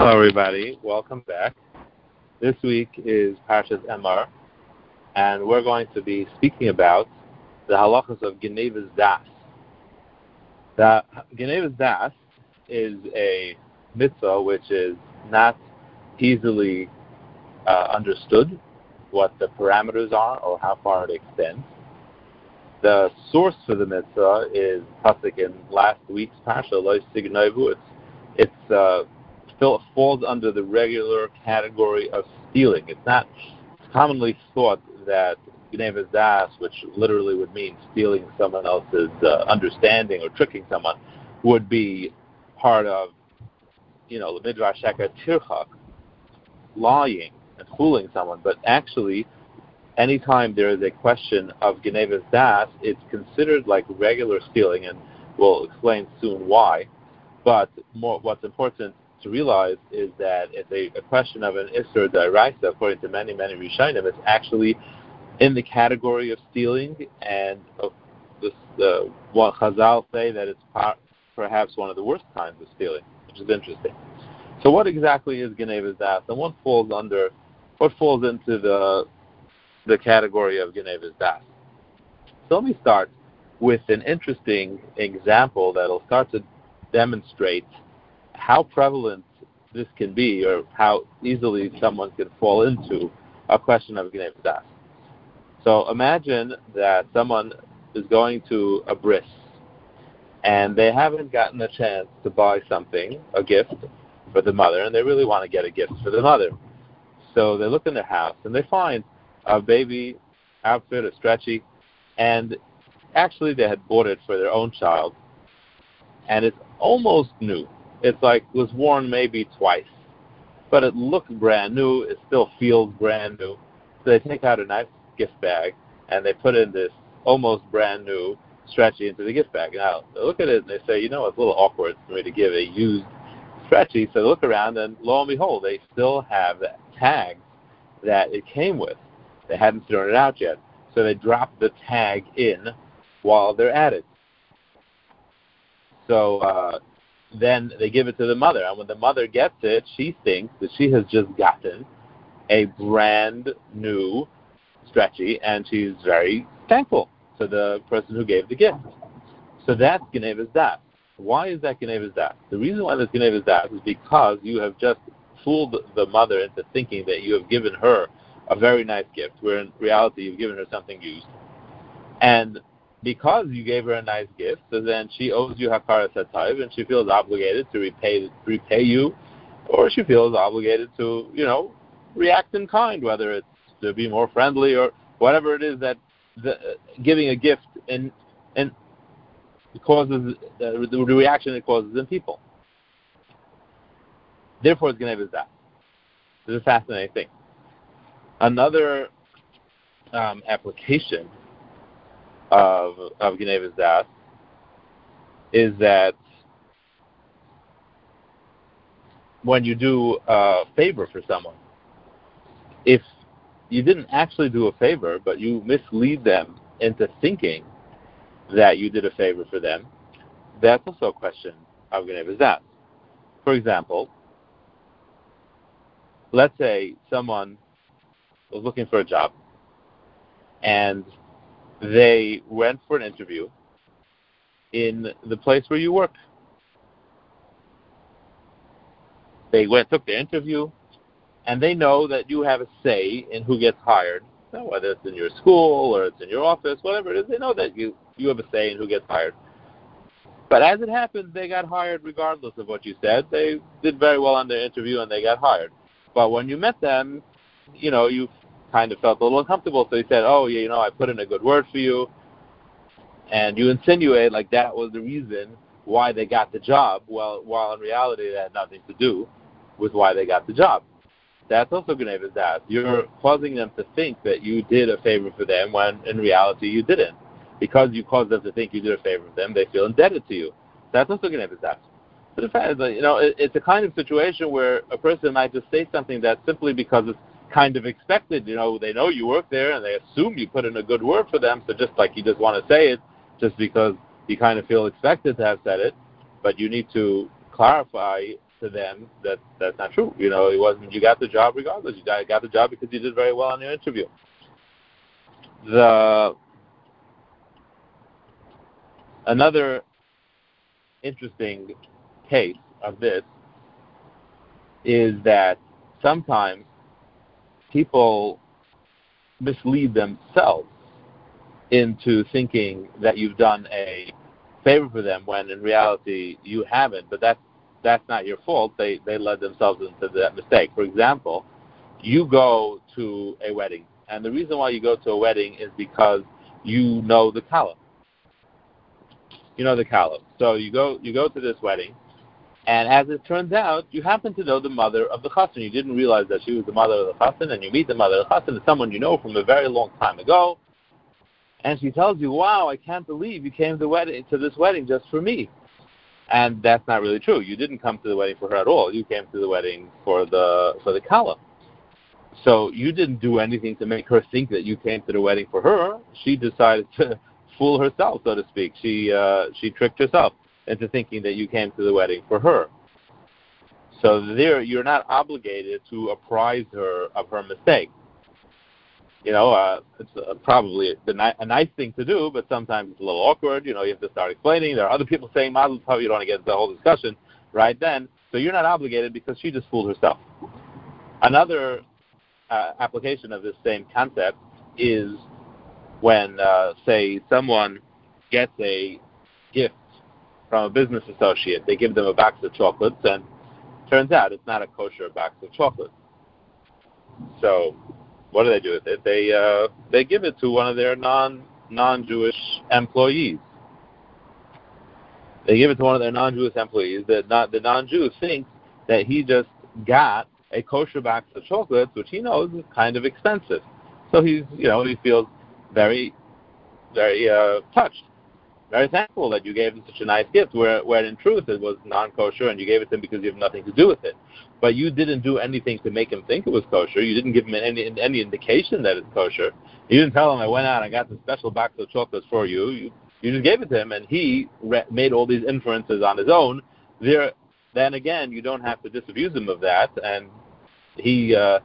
Hello, everybody. Welcome back. This week is Parshas Emor, and we're going to be speaking about the halachas of Genevas Das. The Genevas Das is a mitzvah which is not easily uh, understood what the parameters are or how far it extends. The source for the mitzvah is pasuk in last week's parsha, Lois Signovu. It's it's uh, still falls under the regular category of stealing. It's not commonly thought that Gnevas Das, which literally would mean stealing someone else's uh, understanding or tricking someone, would be part of, you know, the Midrash Tirchak, lying and fooling someone. But actually, anytime there is a question of Gnevas Das, it's considered like regular stealing, and we'll explain soon why. But more, what's important to realize is that it's a, a question of an Isser Daraisa, according to many, many Rishonim, it's actually in the category of stealing, and of this, uh, what Chazal say that it's par- perhaps one of the worst kinds of stealing, which is interesting. So, what exactly is Genevas Das, and what falls under, what falls into the the category of Genevas Das? So, let me start with an interesting example that'll start to demonstrate how prevalent this can be, or how easily someone can fall into a question of Gnei. So imagine that someone is going to a bris, and they haven't gotten a chance to buy something, a gift for the mother, and they really want to get a gift for the mother. So they look in their house and they find a baby outfit, a stretchy, and actually they had bought it for their own child, and it's almost new. It's like was worn maybe twice, but it looks brand new. It still feels brand new. So they take out a nice gift bag and they put in this almost brand new stretchy into the gift bag. Now they look at it and they say, you know, it's a little awkward for me to give a used stretchy. So they look around and lo and behold, they still have the tag that it came with. They hadn't thrown it out yet. So they drop the tag in while they're at it. So uh, then they give it to the mother. And when the mother gets it, she thinks that she has just gotten a brand new stretchy, and she's very thankful to the person who gave the gift. So that's Genevas Das. Why is that Genevas Das? The reason why that's Genevas Das is because you have just fooled the mother into thinking that you have given her a very nice gift, where in reality you've given her something used. And because you gave her a nice gift, so then she owes you hakara satayv, and she feels obligated to repay repay you, or she feels obligated to you know react in kind, whether it's to be more friendly or whatever it is that the, giving a gift and and causes uh, the reaction it causes in people. Therefore, it's going to have that. This is a fascinating thing. Another um, application of of Genevas Das is that when you do a favor for someone, if you didn't actually do a favor, but you mislead them into thinking that you did a favor for them, that's also a question of Genevas Das. For example, let's say someone was looking for a job and they went for an interview in the place where you work. They went took the interview, and they know that you have a say in who gets hired. Whether it's in your school or it's in your office, whatever it is, they know that you you have a say in who gets hired. But as it happens, they got hired regardless of what you said. They did very well on their interview and they got hired. But when you met them, you know, you kind of felt a little uncomfortable. So he said, "Oh, yeah, you know, I put in a good word for you," and you insinuate like that was the reason why they got the job. Well, while in reality, it had nothing to do with why they got the job. That's also Gnevas Das. You're causing them to think that you did a favor for them when in reality you didn't. Because you caused them to think you did a favor for them, they feel indebted to you. That's also Gnevas Das. But the fact is, you know, it, it's a kind of situation where a person might just say something that simply because it's kind of expected. You know, they know you work there and they assume you put in a good word for them. So just like you just want to say it, just because you kind of feel expected to have said it, but you need to clarify to them that that's not true. You know, it wasn't. You got the job regardless. You got, the job because you did very well on your interview. The another interesting case of this is that sometimes people mislead themselves into thinking that you've done a favor for them when in reality you haven't. But that's that's not your fault. They they led themselves into that mistake. For example, you go to a wedding, and the reason why you go to a wedding is because you know the Kala. You know the Kala. So you go you go to this wedding, and as it turns out, you happen to know the mother of the chassan. You didn't realize that she was the mother of the chassan, and you meet the mother of the chassan. It's someone you know from a very long time ago and she tells you, "Wow, I can't believe you came to, wedding, to this wedding just for me." And that's not really true. You didn't come to the wedding for her at all. You came to the wedding for the for the kala. So you didn't do anything to make her think that you came to the wedding for her. She decided to fool herself, so to speak. She uh, she tricked herself into thinking that you came to the wedding for her. So there, you're not obligated to apprise her of her mistake you know, uh, it's uh, probably a, a nice thing to do, but sometimes it's a little awkward. You know, you have to start explaining. There are other people saying Mazel Tov. You don't want to get into the whole discussion right then. So you're not obligated because she just fooled herself. Another uh, application of this same concept is when, uh, say, someone gets a gift from a business associate. They give them a box of chocolates, and turns out it's not a kosher box of chocolates. So what do they do with it? They uh, they give it to one of their non non Jewish employees. They give it to one of their non Jewish employees. That not the non Jew thinks that he just got a kosher box of chocolates, which he knows is kind of expensive. So he's you know he feels very very uh, touched very thankful that you gave him such a nice gift, where, where in truth it was non kosher and you gave it to him because you have nothing to do with it. But you didn't do anything to make him think it was kosher. You didn't give him any, any indication that it's kosher. You didn't tell him, I went out and got this special box of chocolates for you. You, you just gave it to him, and he re- made all these inferences on his own. There, then again, you don't have to disabuse him of that, and he. Uh,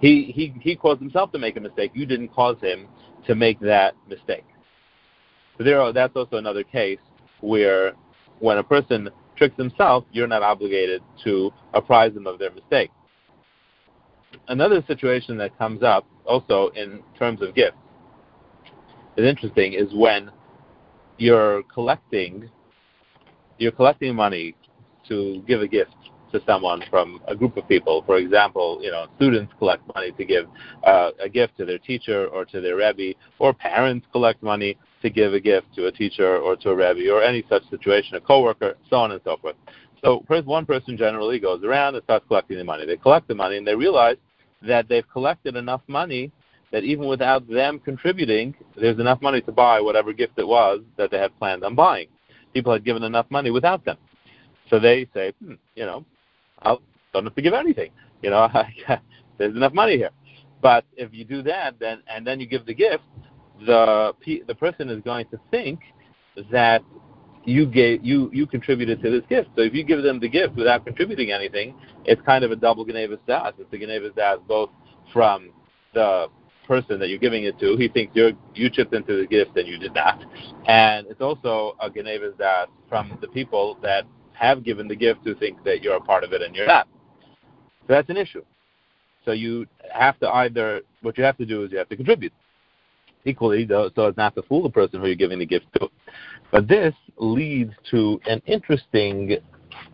he, he he caused himself to make a mistake. You didn't cause him to make that mistake. There, that's also another case where when a person tricks himself, you're not obligated to apprise them of their mistake. Another situation that comes up also in terms of gifts is interesting is when you're collecting you're collecting money to give a gift to someone from a group of people. For example, you know, students collect money to give uh, a gift to their teacher or to their rebbe, or parents collect money to give a gift to a teacher or to a rebbe, or any such situation, a coworker, so on and so forth. So one person generally goes around and starts collecting the money. They collect the money and they realize that they've collected enough money that even without them contributing, there's enough money to buy whatever gift it was that they had planned on buying. People had given enough money without them. So they say, hmm, you know, I don't have to give anything. You know, there's enough money here. But if you do that, then and then you give the gift, the the person is going to think that you gave you you contributed to this gift. So if you give them the gift without contributing anything, it's kind of a double Genevas das. It's a Genevas das both from the person that you're giving it to. He thinks you you chipped into the gift and you did not, and it's also a Genevas das from the people that have given the gift who think that you're a part of it and you're not. So that's an issue. So you have to either what you have to do is you have to contribute equally, so as not to fool the person who you're giving the gift to. But this leads to an interesting,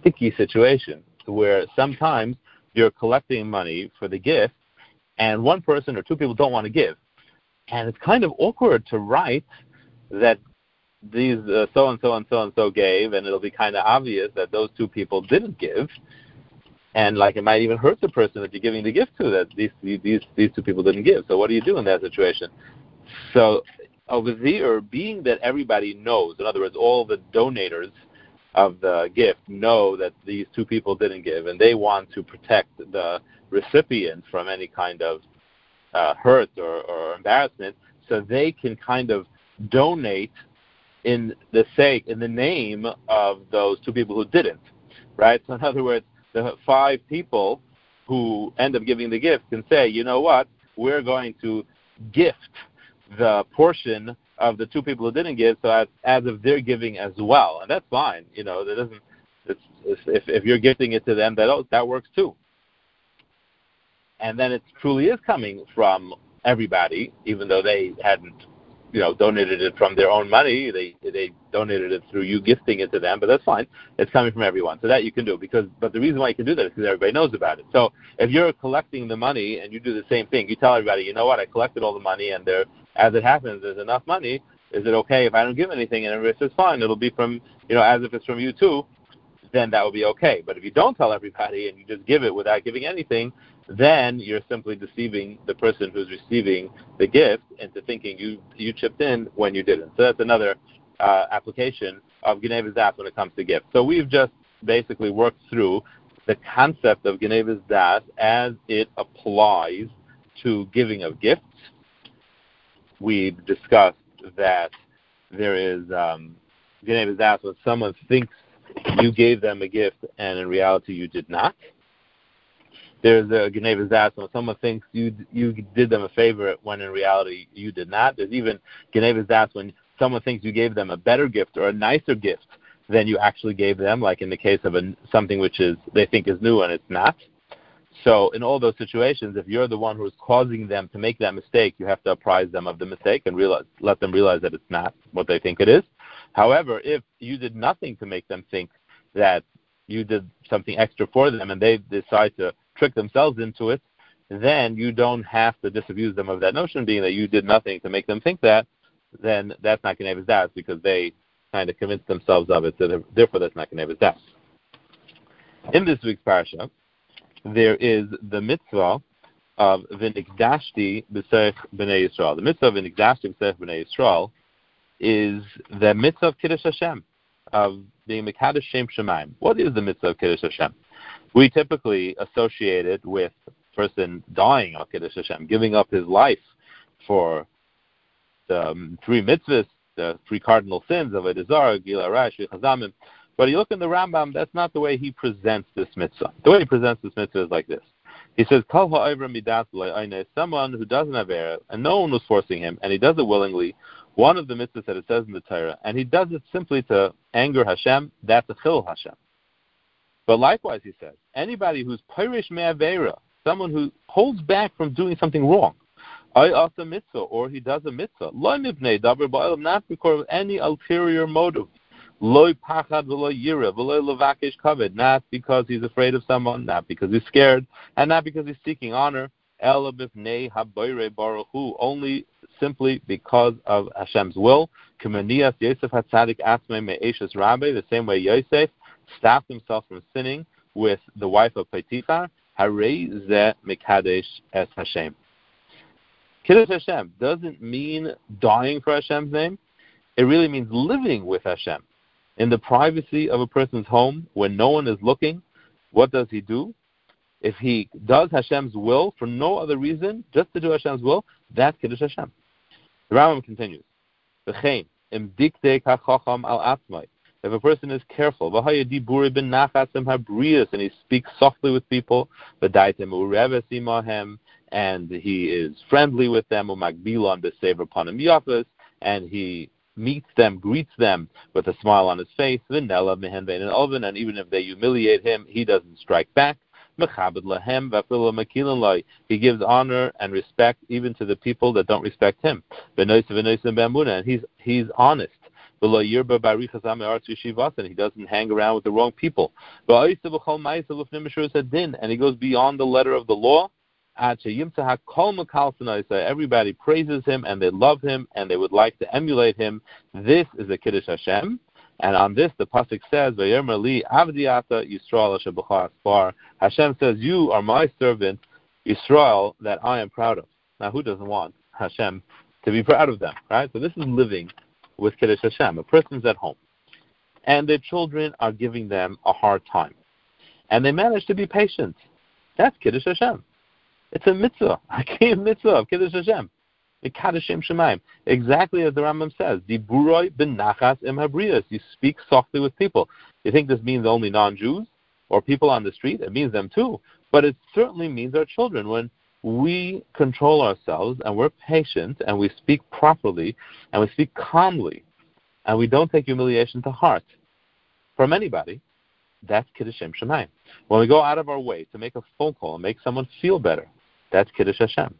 sticky situation where sometimes you're collecting money for the gift, and one person or two people don't want to give, and it's kind of awkward to write that these uh, so and so and so and so gave, and it'll be kind of obvious that those two people didn't give, and like it might even hurt the person that you're giving the gift to that these these these two people didn't give. So what do you do in that situation? So over there, being that everybody knows, in other words, all the donators of the gift know that these two people didn't give, and they want to protect the recipient from any kind of uh, hurt or, or embarrassment, so they can kind of donate in the sake, in the name of those two people who didn't. right? So in other words, the five people who end up giving the gift can say, you know what, we're going to gift the portion of the two people who didn't give, so as, as if they're giving as well, and that's fine. You know, that doesn't. It's, it's, if if you're gifting it to them, that oh, that works too. And then it truly is coming from everybody, even though they hadn't you know donated it from their own money. They they donated it through you gifting it to them, but that's fine. It's coming from everyone, so that you can do. Because but the reason why you can do that is because everybody knows about it. So if you're collecting the money and you do the same thing, you tell everybody, you know what, I collected all the money, and there, as it happens, there's enough money. Is it okay if I don't give anything? And everybody says fine, it'll be from you know as if it's from you too. Then that would be okay. But if you don't tell everybody and you just give it without giving anything, then you're simply deceiving the person who's receiving the gift into thinking you you chipped in when you didn't. So that's another uh, application of Genevas Das when it comes to gifts. So we've just basically worked through the concept of Genevas Das as it applies to giving of gifts. We've discussed that there is um, Genevas Das when someone thinks you gave them a gift and in reality you did not there's a Genevas Das when someone thinks you you did them a favor when in reality you did not. There's even Genevas Das when someone thinks you gave them a better gift or a nicer gift than you actually gave them, like in the case of a, something which is they think is new and it's not. So in all those situations, if you're the one who is causing them to make that mistake, you have to apprise them of the mistake and realize, let them realize that it's not what they think it is. However, if you did nothing to make them think that you did something extra for them and they decide to trick themselves into it, then you don't have to disabuse them of that notion, being that you did nothing to make them think that. Then that's not Genevas Das because they kind of convinced themselves of it. So therefore, that's not Genevas Das. In this week's parasha, there is the mitzvah of V'nikdashti b'serich b'nei Yisrael. The mitzvah of V'nikdashti b'serich b'nei Yisrael is the mitzvah of Kiddush Hashem, of being Mekadosh Shem Shemaim. What is the mitzvah of Kiddush Hashem? we typically associate it with a person dying on Kiddush Hashem, giving up his life for the um, three mitzvahs, the three cardinal sins of Edizar, Gila Rash, Chazamim. But you look in the Rambam, that's not the way he presents this mitzvah. The way he presents this mitzvah is like this. He says, Kal someone who doesn't have error, and no one was forcing him, and he does it willingly, one of the mitzvahs that it says in the Torah, and he does it simply to anger Hashem, that's a chil Hashem. But likewise, he says, anybody who's pirish me'avera, someone who holds back from doing something wrong, I also mitzvah, or he does a mitzvah, lo ba'elam, not because of any ulterior motive, not because he's afraid of someone, not because he's scared, and not because he's seeking honor, only simply because of Hashem's will. The same way Yosef stopped himself from sinning with the wife of Potiphar, Harei. Kiddush Hashem doesn't mean dying for Hashem's name. It really means living with Hashem. In the privacy of a person's home, when no one is looking, what does he do? If he does Hashem's will for no other reason, just to do Hashem's will, that's Kiddush Hashem. The Rambam continues. if a person is careful, and he speaks softly with people, and he is friendly with them, and he meets them, greets them with a smile on his face, and even if they humiliate him, he doesn't strike back. He gives honor and respect even to the people that don't respect him. And he's, he's honest and he doesn't hang around with the wrong people. And he goes beyond the letter of the law. Everybody praises him and they love him and they would like to emulate him. This is a Kiddush Hashem. And on this, the pasuk says, Hashem says, "You are my servant, Yisrael, that I am proud of." Now, who doesn't want Hashem to be proud of them, right? So this is living with Kiddush Hashem. A person's at home, and their children are giving them a hard time, and they manage to be patient. That's Kiddush Hashem. It's a mitzvah, key mitzvah of Kiddush Hashem. Shemaim. Exactly as the Rambam says, Diburoi ben nachas im habrias. You speak softly with people. You think this means only non-Jews? or people on the street. It means them too, but it certainly means our children when we control ourselves and we're patient and we speak properly and we speak calmly and we don't take humiliation to heart from anybody. That's Kiddush Shem Shemayim. When we go out of our way to make a phone call and make someone feel better, that's Kiddush Hashem.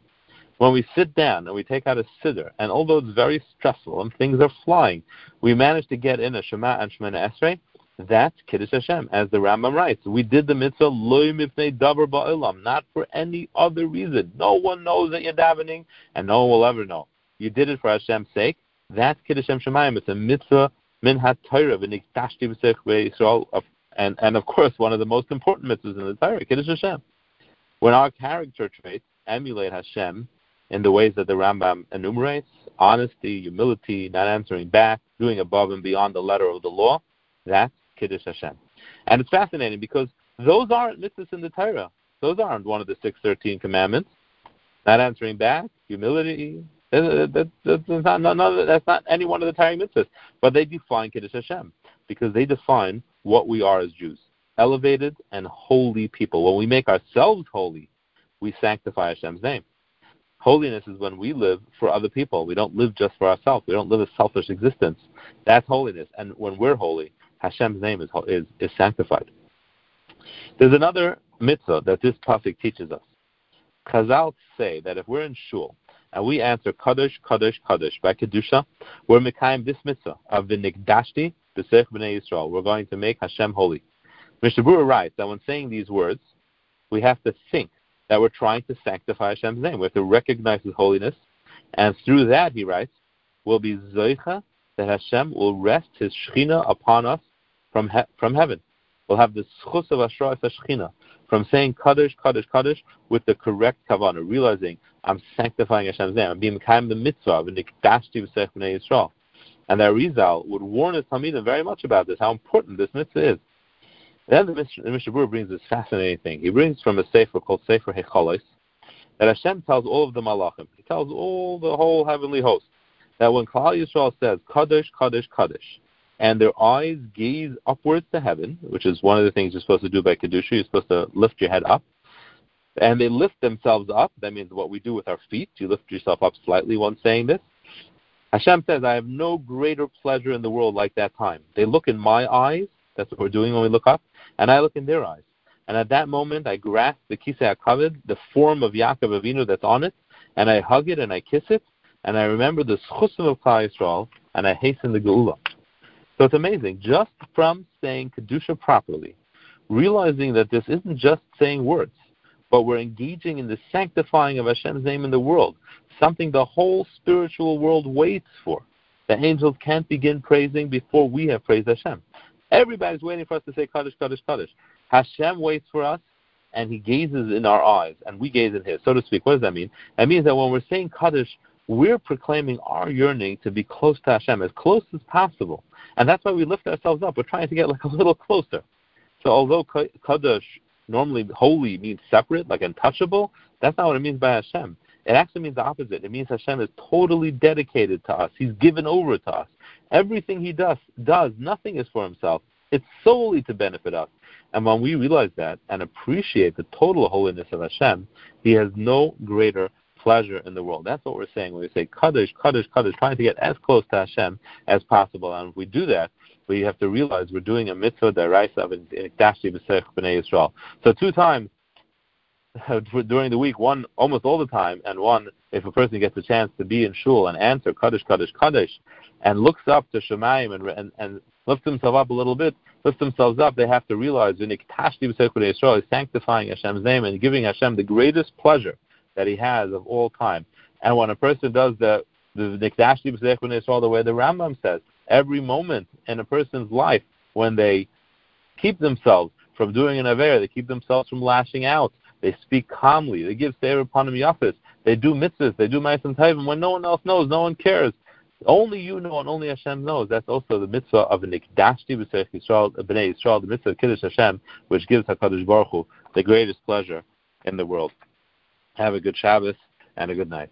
When we sit down and we take out a siddur, and although it's very stressful and things are flying, we manage to get in a Shema and Shemoneh Esrei, that's Kiddush Hashem, as the Rambam writes. We did the mitzvah loy mifnei davar ba'olam, not for any other reason. No one knows that you're davening, and no one will ever know. You did it for Hashem's sake. That's Kiddush Hashem Shemayim. It's a mitzvah min ha-Torah v'niktashti b'sech and and of course one of the most important mitzvahs in the Torah, Kiddush Hashem. When our character traits emulate Hashem, in the ways that the Rambam enumerates honesty, humility, not answering back, doing above and beyond the letter of the law that's Kiddush Hashem. And it's fascinating because those aren't mitzvahs in the Torah. Those aren't one of the 613 commandments. Not answering back, humility, uh, uh, uh, that's not, no, that's not any one of the Torah mitzvahs. But they define Kiddush Hashem because they define what we are as Jews elevated and holy people. When we make ourselves holy, we sanctify Hashem's name. Holiness is when we live for other people. We don't live just for ourselves. We don't live a selfish existence. That's holiness. And when we're holy, Hashem's name is, is, is sanctified. There's another mitzvah that this pasuk teaches us. Chazal say that if we're in shul and we answer kadosh, kadosh, kadosh by Kedusha, we're Mekayim this mitzvah of the Nikdashti, B'Sech B'nai Yisrael. We're going to make Hashem holy. Brewer writes that when saying these words, we have to think that we're trying to sanctify Hashem's name. We have to recognize His holiness, and through that, he writes, will be zoicha that Hashem will rest His Shechina upon us from he- from heaven. We'll have the schus of Ashra Shechina from saying Kadosh, Kadosh, Kadosh with the correct kavanah, realizing I'm sanctifying Hashem's name. I'm being kind the mitzvah of Nikdashti V'Sech B'nai Yisrael. And that Rizal would warn his Talmidim very much about this, how important this mitzvah is. Then the Mishnah Berurah brings this fascinating thing. He brings from a sefer called Sefer Hecholos that Hashem tells all of the malachim, He tells all the whole heavenly host that when Klal Yisrael says Kadosh, Kadosh, Kadosh, and their eyes gaze upwards to heaven, which is one of the things you're supposed to do by Kedusha, you're supposed to lift your head up, and they lift themselves up. That means what we do with our feet. You lift yourself up slightly when saying this. Hashem says, I have no greater pleasure in the world like that time. They look in my eyes, that's what we're doing when we look up. And I look in their eyes. And at that moment, I grasp the kisei hakavod, the form of Yaakov Avinu that's on it, and I hug it and I kiss it, and I remember the schusim of Klal Yisrael, and I hasten the geula. So it's amazing. Just from saying kedusha properly, realizing that this isn't just saying words, but we're engaging in the sanctifying of Hashem's name in the world, something the whole spiritual world waits for. The angels can't begin praising before we have praised Hashem. Everybody's waiting for us to say Kadosh, Kadosh, Kadosh. Hashem waits for us, and He gazes in our eyes, and we gaze in His, so to speak. What does that mean? That means that when we're saying Kadosh, we're proclaiming our yearning to be close to Hashem, as close as possible. And that's why we lift ourselves up. We're trying to get like a little closer. So although Kadosh normally holy means separate, like untouchable, that's not what it means by Hashem. It actually means the opposite. It means Hashem is totally dedicated to us. He's given over to us. Everything he does, does nothing is for himself. It's solely to benefit us. And when we realize that and appreciate the total holiness of Hashem, He has no greater pleasure in the world. That's what we're saying when we say Kadosh, Kadosh, Kadosh, trying to get as close to Hashem as possible. And if we do that, we have to realize we're doing a mitzvah deraisa of Dashi B'Sech B'nai Yisrael. So two times during the week, one almost all the time, and one if a person gets a chance to be in shul and answer Kadosh, Kadosh, Kadosh, and looks up to Shemaim and, and, and lifts himself up a little bit, lifts themselves up, they have to realize Israel is sanctifying Hashem's name and giving Hashem the greatest pleasure that He has of all time. And when a person does the the Nikdashti Israel the way the Rambam says, every moment in a person's life when they keep themselves from doing an aver, they keep themselves from lashing out, they speak calmly, they give Seir Panim Yafis, they do mitzvahs, they do Ma'asim Tayvim when no one else knows, no one cares. Only you know and only Hashem knows. That's also the mitzvah of an B'Seich Yisrael, uh, B'nai Yisrael, the mitzvah of Kiddush Hashem, which gives HaKadosh Baruch Hu the greatest pleasure in the world. Have a good Shabbos and a good night.